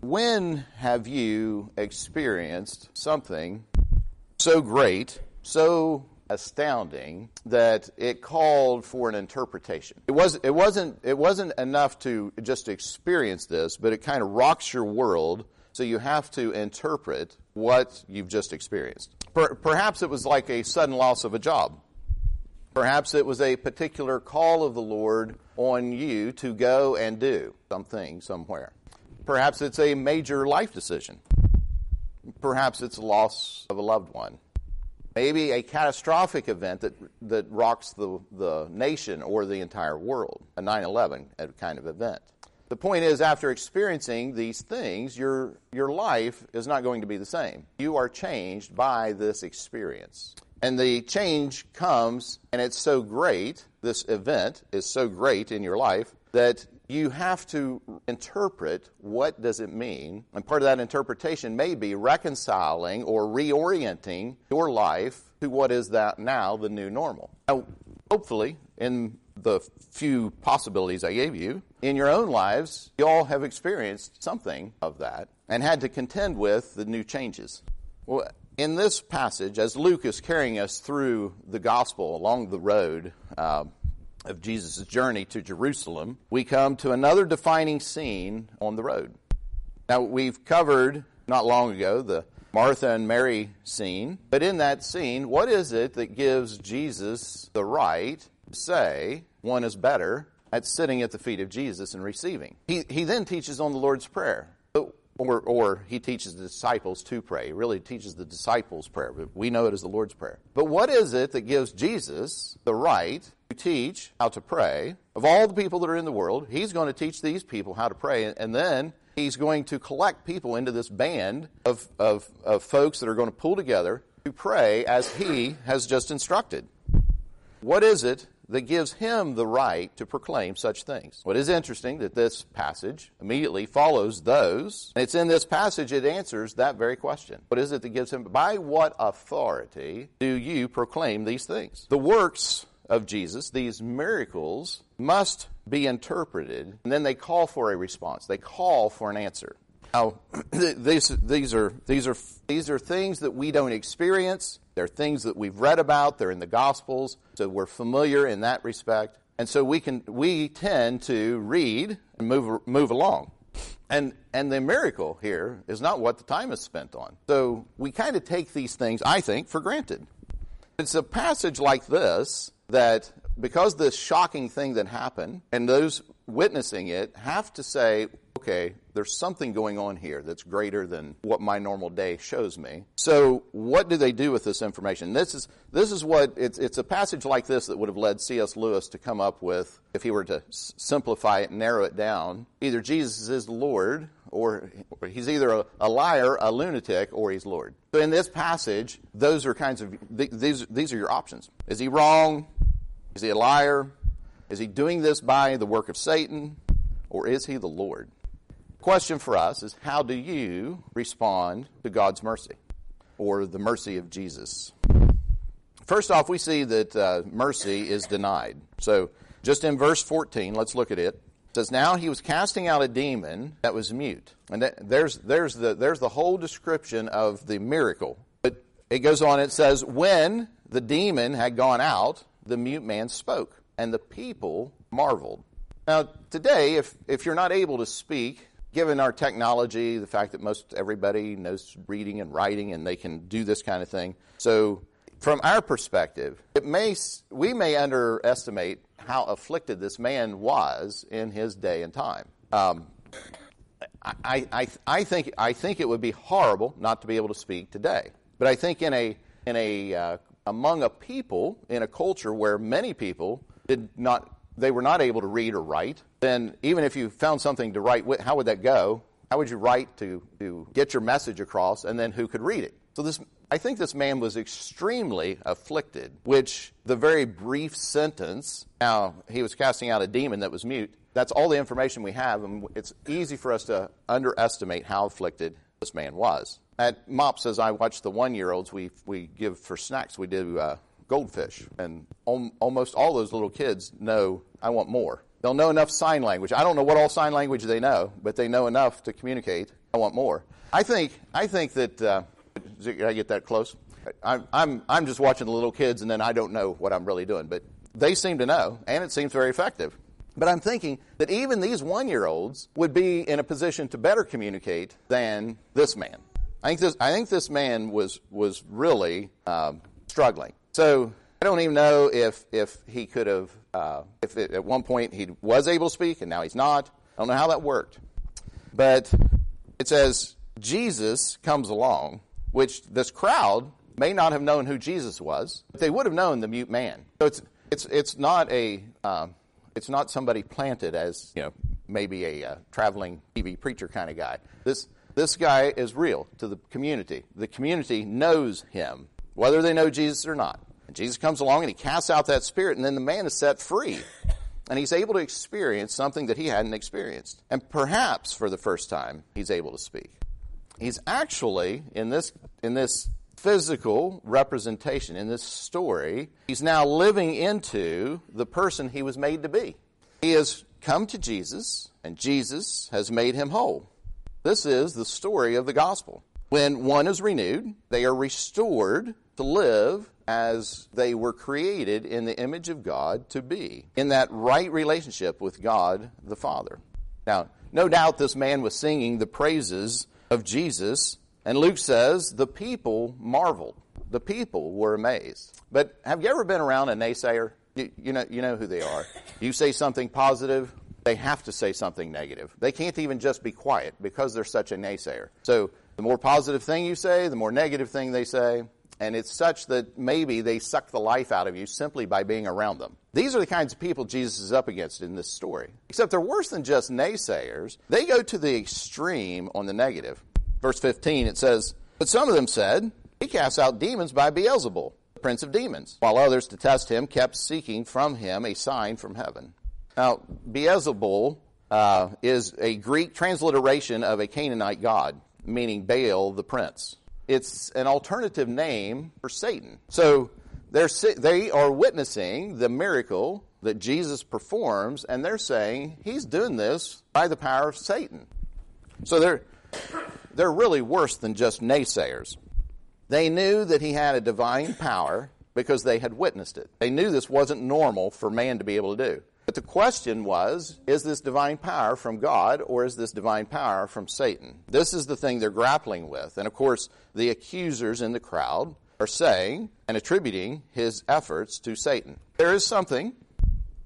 When have you experienced something so great so astounding that it called for an interpretation. It was it wasn't it wasn't enough to just experience this, but it kind of rocks your world. So you have to interpret what you've just experienced. Per, perhaps it was like a sudden loss of a job. Perhaps it was a particular call of the Lord on you to go and do something somewhere. Perhaps it's a major life decision. Perhaps it's loss of a loved one maybe a catastrophic event that, that rocks the, the nation or the entire world, a 9 11 kind of event. The point is, after experiencing these things, your, your life is not going to be the same. You are changed by this experience. And the change comes, and it's so great, this event is so great in your life, that you have to interpret what does it mean and part of that interpretation may be reconciling or reorienting your life to what is that now the new normal. Now hopefully in the few possibilities i gave you in your own lives you all have experienced something of that and had to contend with the new changes. Well in this passage as luke is carrying us through the gospel along the road uh, of Jesus' journey to Jerusalem, we come to another defining scene on the road. Now, we've covered not long ago the Martha and Mary scene, but in that scene, what is it that gives Jesus the right to say one is better at sitting at the feet of Jesus and receiving? He, he then teaches on the Lord's Prayer. Or, or he teaches the disciples to pray. He really teaches the disciples prayer, but we know it as the Lord's Prayer. But what is it that gives Jesus the right teach how to pray? Of all the people that are in the world, he's going to teach these people how to pray, and then he's going to collect people into this band of, of, of folks that are going to pull together to pray as he has just instructed. What is it that gives him the right to proclaim such things. What is interesting that this passage immediately follows those, and it's in this passage it answers that very question. What is it that gives him by what authority do you proclaim these things? The works of Jesus, these miracles must be interpreted, and then they call for a response. They call for an answer. Now, these, these, are, these, are, these are things that we don't experience. They're things that we've read about. They're in the Gospels, so we're familiar in that respect. And so we, can, we tend to read and move, move along. And, and the miracle here is not what the time is spent on. So we kind of take these things, I think, for granted. It's a passage like this that, because this shocking thing that happened, and those witnessing it have to say, okay, there's something going on here that's greater than what my normal day shows me. So, what do they do with this information? This is this is what it's it's a passage like this that would have led C.S. Lewis to come up with if he were to s- simplify it and narrow it down. Either Jesus is Lord, or he's either a, a, liar, a lunatic, or he's Lord. So, in this passage, those are kinds of these these are your options. Is he wrong? Is he a liar? Is he doing this by the work of Satan? Or is he the Lord? question for us is how do you respond to God's mercy or the mercy of Jesus? First off, we see that uh, mercy is denied. So, just in verse 14, let's look at it. Says, Now he was casting out a demon that was mute. And that, there's, there's, the, there's the whole description of the miracle. But it goes on, it says, When the demon had gone out, the mute man spoke, and the people marveled. Now, today, if, if you're not able to speak, given our technology, the fact that most everybody knows reading and writing and they can do this kind of thing. So, from our perspective, it may, we may underestimate how afflicted this man was in his day and time. Um, I, I, I, think, I think it would be horrible not to be able to speak today. But I think in a, in a, uh, among a people, in a culture where many people did not they were not able to read or write, then even if you found something to write, how would that go? how would you write to, to get your message across, and then who could read it? So this, I think this man was extremely afflicted, which the very brief sentence, now he was casting out a demon that was mute, that's all the information we have, and it's easy for us to underestimate how afflicted this man was. At MOPS, as I watch the one year olds, we, we give for snacks, we do uh, goldfish. And al- almost all those little kids know, I want more. They'll know enough sign language. I don't know what all sign language they know, but they know enough to communicate, I want more. I think, I think that, uh, did I get that close? I'm, I'm, I'm just watching the little kids and then I don't know what I'm really doing, but they seem to know, and it seems very effective. But I'm thinking that even these one year olds would be in a position to better communicate than this man. I think this, I think this man was, was really um, struggling. So I don't even know if, if he could have, uh, if it, at one point he was able to speak and now he's not. I don't know how that worked. But it says, Jesus comes along, which this crowd may not have known who Jesus was, but they would have known the mute man. So it's, it's, it's not a, um, it's not somebody planted as, you know, maybe a uh, traveling TV preacher kind of guy. This, this guy is real to the community. The community knows him, whether they know Jesus or not. And Jesus comes along and he casts out that spirit, and then the man is set free. And he's able to experience something that he hadn't experienced. And perhaps for the first time, he's able to speak. He's actually, in this, in this physical representation in this story, he's now living into the person he was made to be. He has come to Jesus, and Jesus has made him whole. This is the story of the gospel. When one is renewed, they are restored to live as they were created in the image of God to be, in that right relationship with God the Father. Now, no doubt this man was singing the praises of Jesus and Luke says, the people marveled. The people were amazed. But have you ever been around a naysayer? You, you, know, you know who they are. You say something positive, they have to say something negative. They can't even just be quiet because they're such a naysayer. So the more positive thing you say, the more negative thing they say. And it's such that maybe they suck the life out of you simply by being around them. These are the kinds of people Jesus is up against in this story. Except they're worse than just naysayers. They go to the extreme on the negative verse 15, it says, But some of them said, He casts out demons by Beelzebul, the prince of demons, while others, to test him, kept seeking from him a sign from heaven. Now, Beelzebul uh, is a Greek transliteration of a Canaanite god, meaning Baal the prince. It's an alternative name for Satan. So they're, they are witnessing the miracle that Jesus performs, and they're saying he's doing this by the power of Satan. So they're they're really worse than just naysayers. They knew that he had a divine power because they had witnessed it. They knew this wasn't normal for man to be able to do. But the question was, is this divine power from God or is this divine power from Satan? This is the thing they're grappling with. And of course, the accusers in the crowd are saying and attributing his efforts to Satan. There is something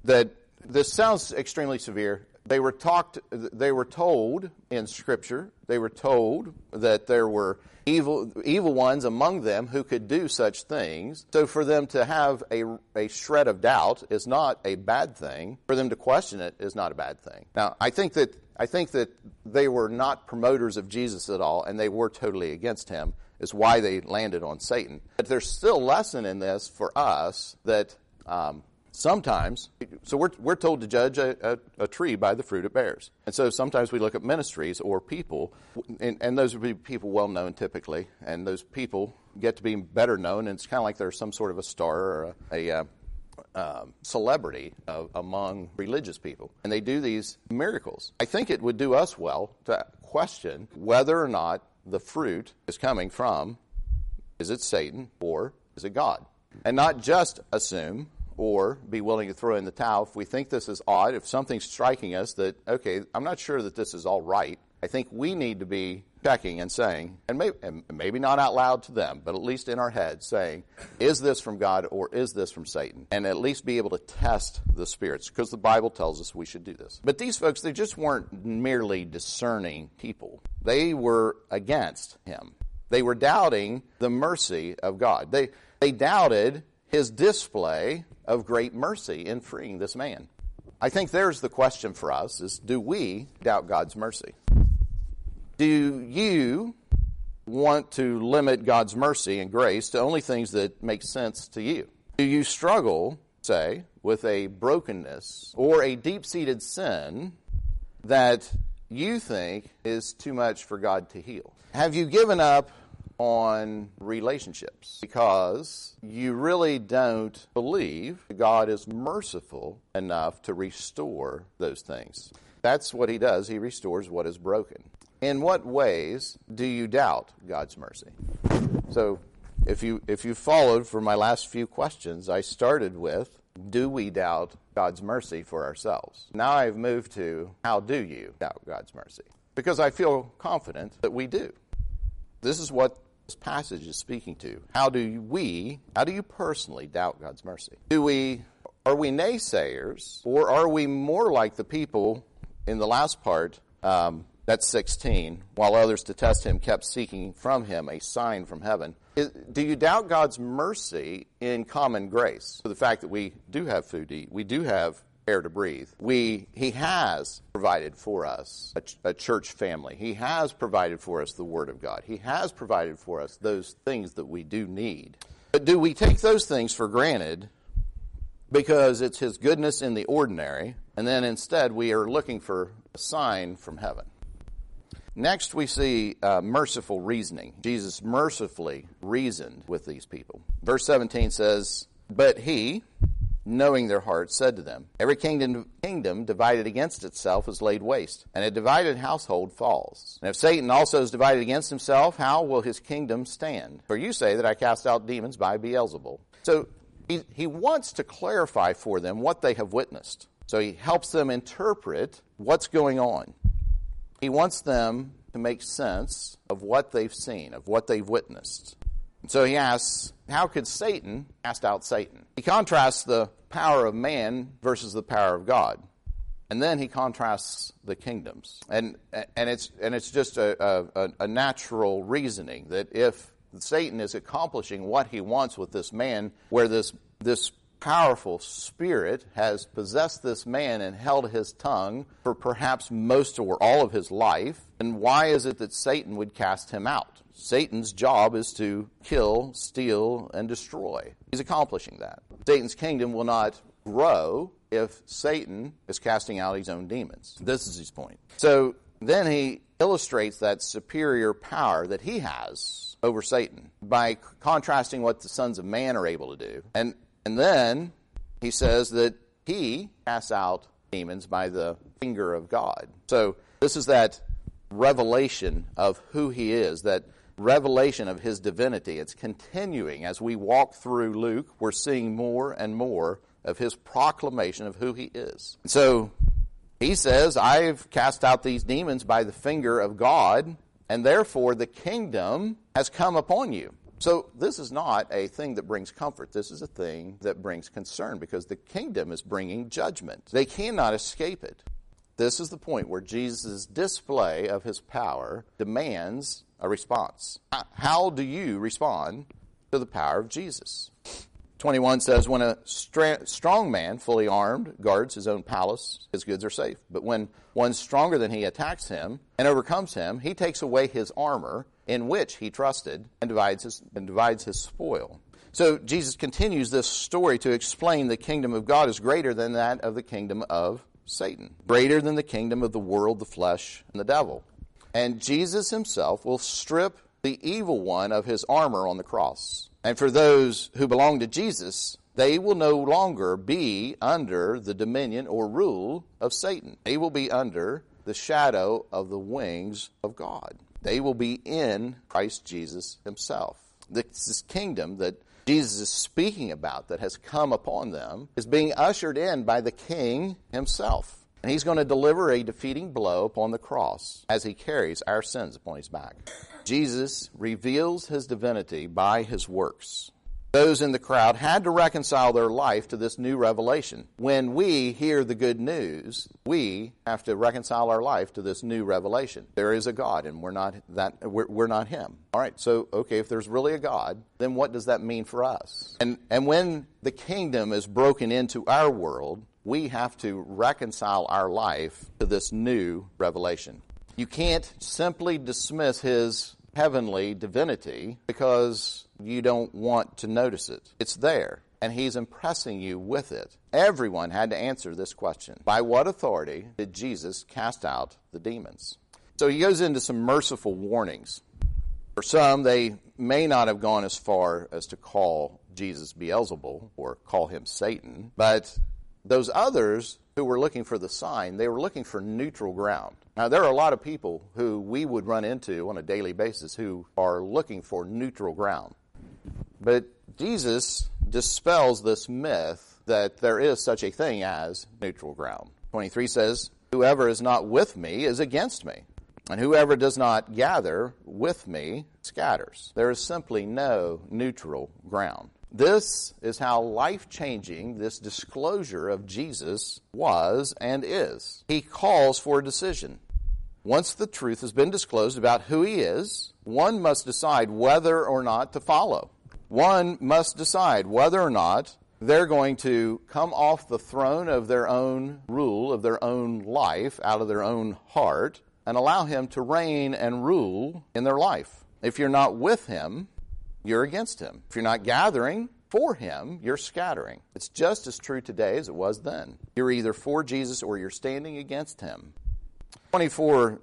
that this sounds extremely severe they were talked they were told in scripture they were told that there were evil evil ones among them who could do such things. So for them to have a, a shred of doubt is not a bad thing. For them to question it is not a bad thing. Now i think that i think that they were not promoters of jesus at all and they were totally against him is why they landed on satan. But there's still lesson in this for us that um, Sometimes, so we're, we're told to judge a, a, a, tree by the fruit it bears. And so sometimes we look at ministries or people, and, and those would be people well known typically, and those people get to be better known, and it's kind of like they're some sort of a star or a, a uh, celebrity uh, among religious people. And they do these miracles. I think it would do us well to question whether or not the fruit is coming from is it Satan or is it God? And not just assume or be willing to throw in the towel if we think this is odd, if something's striking us that, okay, I'm not sure that this is all right. I think we need to be checking and saying, and maybe, and maybe not out loud to them, but at least in our heads, saying, is this from God or is this from Satan? And at least be able to test the spirits, because the Bible tells us we should do this. But these folks, they just weren't merely discerning people, they were against him. They were doubting the mercy of God. They, they doubted his display of great mercy in freeing this man. I think there's the question for us is do we doubt God's mercy? Do you want to limit God's mercy and grace to only things that make sense to you? Do you struggle, say, with a brokenness or a deep seated sin that you think is too much for God to heal? Have you given up on relationships because you really don't believe God is merciful enough to restore those things? That's what He does. He restores what is broken. In what ways do you doubt God's mercy? So, if you if you followed for my last few questions, I started with do we doubt God's mercy for ourselves? Now I've moved to how do you doubt God's mercy? Because I feel confident that we do. This is what this passage is speaking to. How do we, how do you personally doubt God's mercy? Do we are we naysayers or are we more like the people in the last part um, that's 16. While others to test him kept seeking from him a sign from heaven. Do you doubt God's mercy in common grace? The fact that we do have food to eat, we do have air to breathe. We, he has provided for us a, a, church family. He has provided for us the Word of God. He has provided for us those things that we do need. But do we take those things for granted because it's His goodness in the ordinary, and then instead we are looking for a sign from heaven? Next, we see uh, merciful reasoning. Jesus mercifully reasoned with these people. Verse 17 says, But he, knowing their hearts, said to them, Every kingdom, kingdom divided against itself is laid waste, and a divided household falls. And if Satan also is divided against himself, how will his kingdom stand? For you say that I cast out demons by Beelzebul. So he, he wants to clarify for them what they have witnessed. So he helps them interpret what's going on. He wants them to make sense of what they've seen, of what they've witnessed. And so he asks, How could Satan cast out Satan? He contrasts the power of man versus the power of God. And then he contrasts the kingdoms. And, and, it's, and it's just a, a, a natural reasoning that if Satan is accomplishing what he wants with this man, where this, this powerful spirit has possessed this man and held his tongue for perhaps most or all of his life. And why is it that Satan would cast him out? Satan's job is to kill, steal, and destroy. He's accomplishing that. Satan's kingdom will not grow if Satan is casting out his own demons. This is his point. So then he illustrates that superior power that he has over Satan by contrasting what the sons of man are able to do. And and then he says that he casts out demons by the finger of God. So this is that revelation of who he is, that revelation of his divinity. It's continuing as we walk through Luke. We're seeing more and more of his proclamation of who he is. So he says, I've cast out these demons by the finger of God, and therefore the kingdom has come upon you. So this is not a thing that brings comfort. This is a thing that brings concern because the kingdom is bringing judgment. They cannot escape it. This is the point where Jesus' display of his power demands a response. How do you respond to the power of Jesus? 21 says, When a stra- strong man, fully armed, guards his own palace, his goods are safe. But when one stronger than he attacks him and overcomes him, he takes away his armor in which he trusted and divides his, and divides his spoil. So Jesus continues this story to explain the kingdom of God is greater than that of the kingdom of Satan, greater than the kingdom of the world, the flesh, and the devil. And Jesus himself will strip the evil one of his armor on the cross. And for those who belong to Jesus, they will no longer be under the dominion or rule of Satan. They will be under the shadow of the wings of God. They will be in Christ Jesus himself. This kingdom that Jesus is speaking about that has come upon them is being ushered in by the king himself. And he's going to deliver a defeating blow upon the cross as he carries our sins upon his back. Jesus reveals his divinity by his works. Those in the crowd had to reconcile their life to this new revelation. When we hear the good news, we have to reconcile our life to this new revelation. There is a God, and we're not that we're, we're not Him. All right. So, okay, if there's really a God, then what does that mean for us? And and when the kingdom is broken into our world, we have to reconcile our life to this new revelation. You can't simply dismiss his heavenly divinity because you don't want to notice it. It's there, and he's impressing you with it. Everyone had to answer this question By what authority did Jesus cast out the demons? So he goes into some merciful warnings. For some, they may not have gone as far as to call Jesus Beelzebul or call him Satan, but those others who were looking for the sign, they were looking for neutral ground. Now, there are a lot of people who we would run into on a daily basis who are looking for neutral ground. But Jesus dispels this myth that there is such a thing as neutral ground. 23 says, Whoever is not with me is against me, and whoever does not gather with me scatters. There is simply no neutral ground. This is how life changing this disclosure of Jesus was and is. He calls for a decision. Once the truth has been disclosed about who he is, one must decide whether or not to follow. One must decide whether or not they're going to come off the throne of their own rule, of their own life, out of their own heart, and allow him to reign and rule in their life. If you're not with him, you're against him. If you're not gathering for him, you're scattering. It's just as true today as it was then. You're either for Jesus or you're standing against him. 24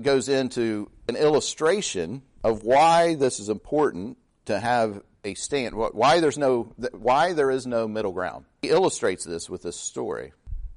goes into an illustration of why this is important to have a stand, why there's no, why there is no middle ground. He illustrates this with this story.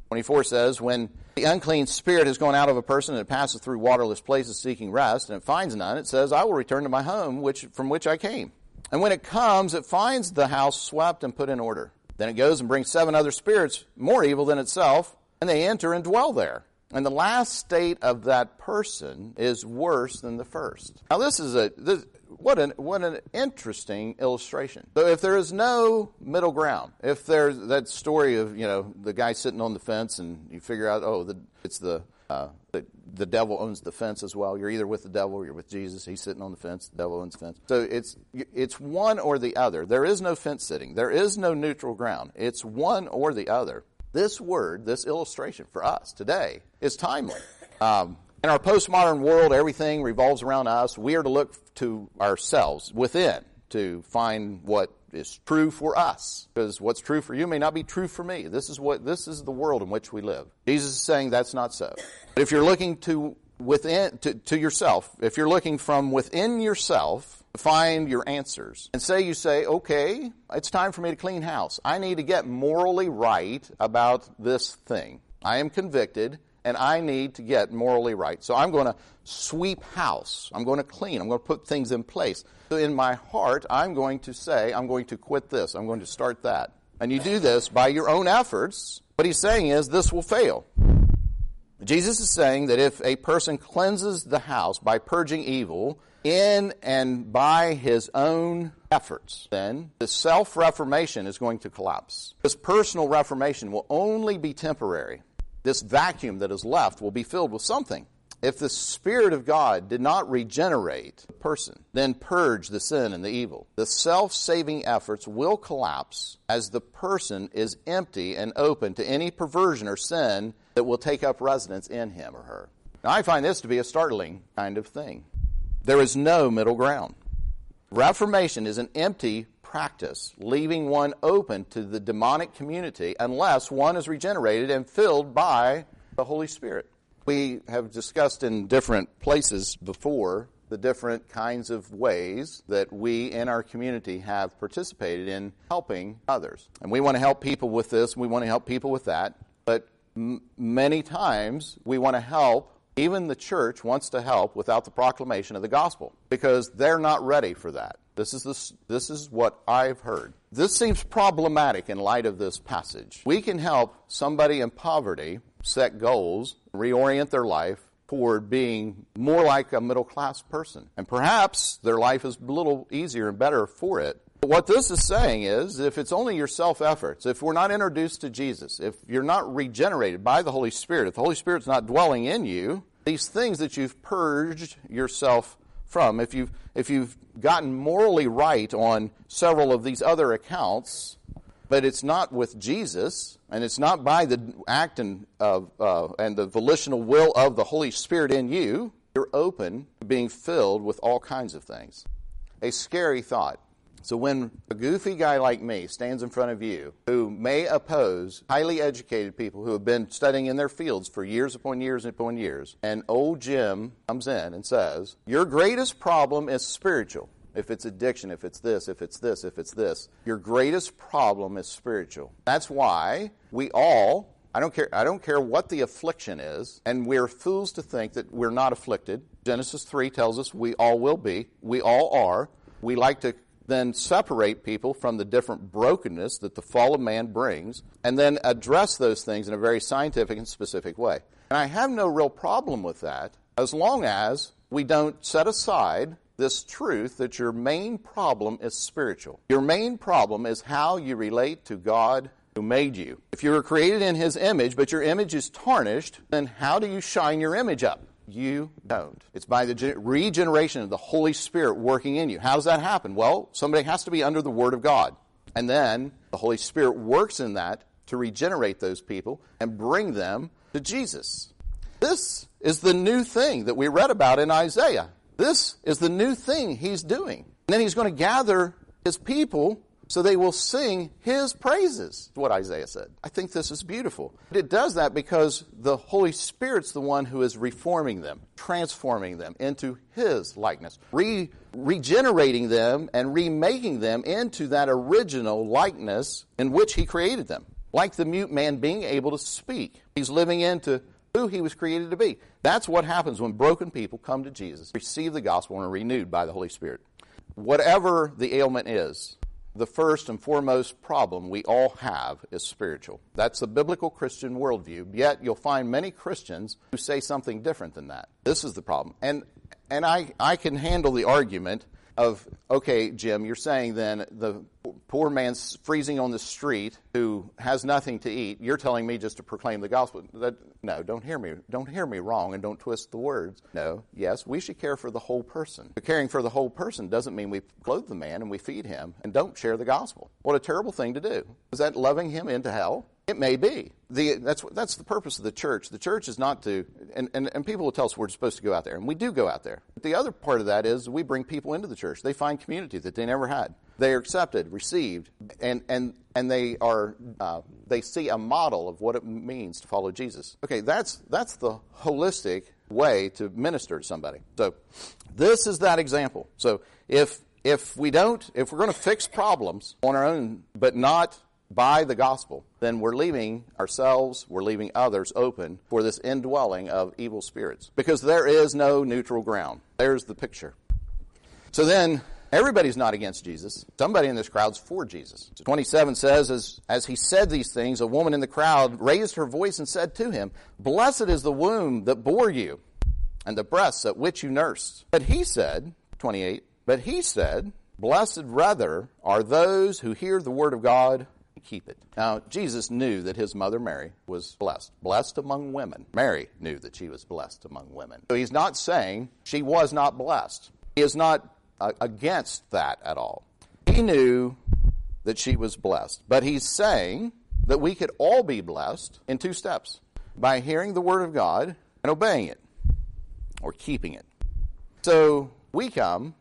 24 says, When the unclean spirit has gone out of a person and it passes through waterless places seeking rest, and it finds none, it says, I will return to my home which, from which I came. And when it comes, it finds the house swept and put in order. Then it goes and brings seven other spirits more evil than itself, and they enter and dwell there. And the last state of that person is worse than the first. Now, this is a this, what an what an interesting illustration. So, if there is no middle ground, if there's that story of you know the guy sitting on the fence, and you figure out, oh, the, it's the uh, the, devil owns the fence as well. You're either with the devil or you're with Jesus. He's sitting on the fence. The devil owns the fence. So it's it's one or the other. There is no fence sitting. There is no neutral ground. It's one or the other. This word, this illustration for us today is timely. Um, in our postmodern world, everything revolves around us. We are to look to ourselves within to find what is true for us. Because what's true for you may not be true for me. This is what this is the world in which we live. Jesus is saying that's not so. But if you're looking to within to, to yourself if you're looking from within yourself to find your answers. And say you say okay it's time for me to clean house. I need to get morally right about this thing. I am convicted and I need to get morally right. So I'm going to sweep house. I'm going to clean. I'm going to put things in place. So in my heart, I'm going to say, I'm going to quit this. I'm going to start that. And you do this by your own efforts. What he's saying is this will fail. Jesus is saying that if a person cleanses the house by purging evil in and by his own efforts, then the self reformation is going to collapse. This personal reformation will only be temporary this vacuum that is left will be filled with something. If the Spirit of God did not regenerate the person, then purge the sin and the evil, the self saving efforts will collapse as the person is empty and open to any perversion or sin that will take up residence in him or her. Now, I find this to be a startling kind of thing. There is no middle ground. Reformation is an empty practice, leaving one open to the demonic community unless one is regenerated and filled by the Holy Spirit. We have discussed in different places before the different kinds of ways that we in our community have participated in helping others. And we want to help people with this, we want to help people with that, but m- many times we want to help even the church wants to help without the proclamation of the gospel because they're not ready for that. This is, this, this is what I've heard. This seems problematic in light of this passage. We can help somebody in poverty set goals, reorient their life toward being more like a middle class person. And perhaps their life is a little easier and better for it. What this is saying is if it's only your self efforts, if we're not introduced to Jesus, if you're not regenerated by the Holy Spirit, if the Holy Spirit's not dwelling in you, these things that you've purged yourself from, if you've, if you've gotten morally right on several of these other accounts, but it's not with Jesus, and it's not by the act and, uh, uh, and the volitional will of the Holy Spirit in you, you're open to being filled with all kinds of things. A scary thought. So when a goofy guy like me stands in front of you who may oppose highly educated people who have been studying in their fields for years upon years upon years, and old Jim comes in and says, Your greatest problem is spiritual. If it's addiction, if it's this, if it's this, if it's this, your greatest problem is spiritual. That's why we all I don't care I don't care what the affliction is, and we're fools to think that we're not afflicted. Genesis 3 tells us we all will be. We all are. We like to then separate people from the different brokenness that the fall of man brings, and then address those things in a very scientific and specific way. And I have no real problem with that as long as we don't set aside this truth that your main problem is spiritual. Your main problem is how you relate to God who made you. If you were created in His image, but your image is tarnished, then how do you shine your image up? You don't. It's by the regeneration of the Holy Spirit working in you. How does that happen? Well, somebody has to be under the Word of God. And then the Holy Spirit works in that to regenerate those people and bring them to Jesus. This is the new thing that we read about in Isaiah. This is the new thing he's doing. And then he's going to gather his people so they will sing his praises, what Isaiah said. I think this is beautiful. It does that because the Holy Spirit's the one who is reforming them, transforming them into his likeness, re- regenerating them and remaking them into that original likeness in which he created them. Like the mute man being able to speak. He's living into who he was created to be. That's what happens when broken people come to Jesus, receive the gospel, and are renewed by the Holy Spirit. Whatever the ailment is, the first and foremost problem we all have is spiritual. That's the biblical Christian worldview, yet you'll find many Christians who say something different than that. This is the problem. And, and I, I can handle the argument of, okay, Jim, you're saying then the poor man's freezing on the street who has nothing to eat. You're telling me just to proclaim the gospel. That, no, don't hear me. Don't hear me wrong and don't twist the words. No, yes, we should care for the whole person. But caring for the whole person doesn't mean we clothe the man and we feed him and don't share the gospel. What a terrible thing to do. Is that loving him into hell? It may be. The, that's, that's the purpose of the church. The church is not to, and, and, and people will tell us we're supposed to go out there, and we do go out there. But the other part of that is we bring people into the church. They find community that they never had. They are accepted, received, and, and, and they, are, uh, they see a model of what it means to follow Jesus. Okay, that's, that's the holistic way to minister to somebody. So this is that example. So if, if we don't, if we're going to fix problems on our own, but not by the gospel, then we're leaving ourselves, we're leaving others open for this indwelling of evil spirits. Because there is no neutral ground. There's the picture. So then, everybody's not against Jesus. Somebody in this crowd's for Jesus. 27 says, as, as he said these things, a woman in the crowd raised her voice and said to him, Blessed is the womb that bore you, and the breasts at which you nursed. But he said, 28, but he said, Blessed rather are those who hear the word of God keep it. Now, Jesus knew that his mother Mary was blessed, blessed among women. Mary knew that she was blessed among women. So he's not saying she was not blessed. He is not uh, against that at all. He knew that she was blessed. But he's saying that we could all be blessed in two steps by hearing the Word of God and obeying it or keeping it. So we come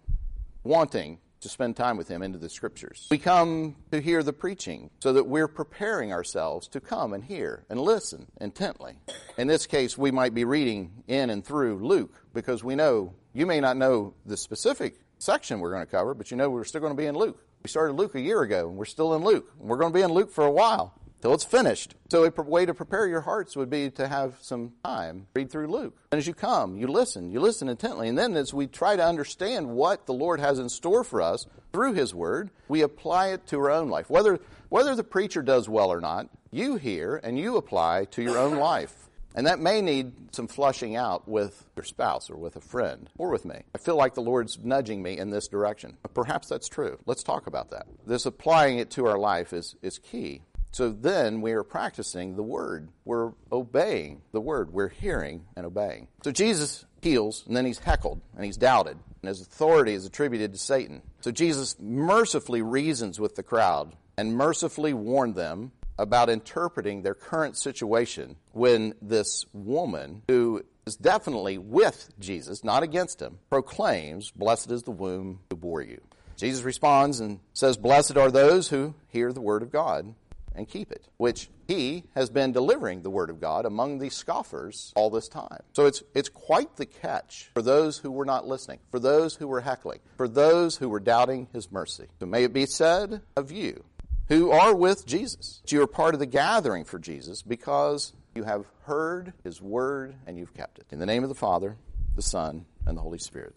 wanting to spend time with Him into the Scriptures. We come to hear the preaching so that we're preparing ourselves to come and hear and listen intently. In this case, we might be reading in and through Luke because we know you may not know the specific section we're going to cover, but you know we're still going to be in Luke. We started Luke a year ago, and we're still in Luke. We're going to be in Luke for a while till it's finished. So a way to prepare your hearts would be to have some time read through Luke. And as you come, you listen, you listen intently, and then as we try to understand what the Lord has in store for us through His Word, we apply it to our own life. Whether whether the preacher does well or not, you hear and you apply to your own life. And that may need some flushing out with your spouse or with a friend or with me. I feel like the Lord's nudging me in this direction. Perhaps that's true. Let's talk about that. This applying it to our life is, is key. So then we are practicing the word. We're obeying the word. We're hearing and obeying. So Jesus heals, and then he's heckled, and he's doubted, and his authority is attributed to Satan. So Jesus mercifully reasons with the crowd and mercifully warned them about interpreting their current situation when this woman, who is definitely with Jesus, not against him, proclaims, Blessed is the womb who bore you. Jesus responds and says, Blessed are those who hear the word of God and keep it, which he has been delivering the word of God among the scoffers all this time. So it's, it's quite the catch for those who were not listening, for those who were heckling, for those who were doubting his mercy. So may it be said of you who are with Jesus, that you are part of the gathering for Jesus because you have heard his word and you've kept it. In the name of the Father, the Son, and the Holy Spirit.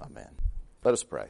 Amen. Let us pray.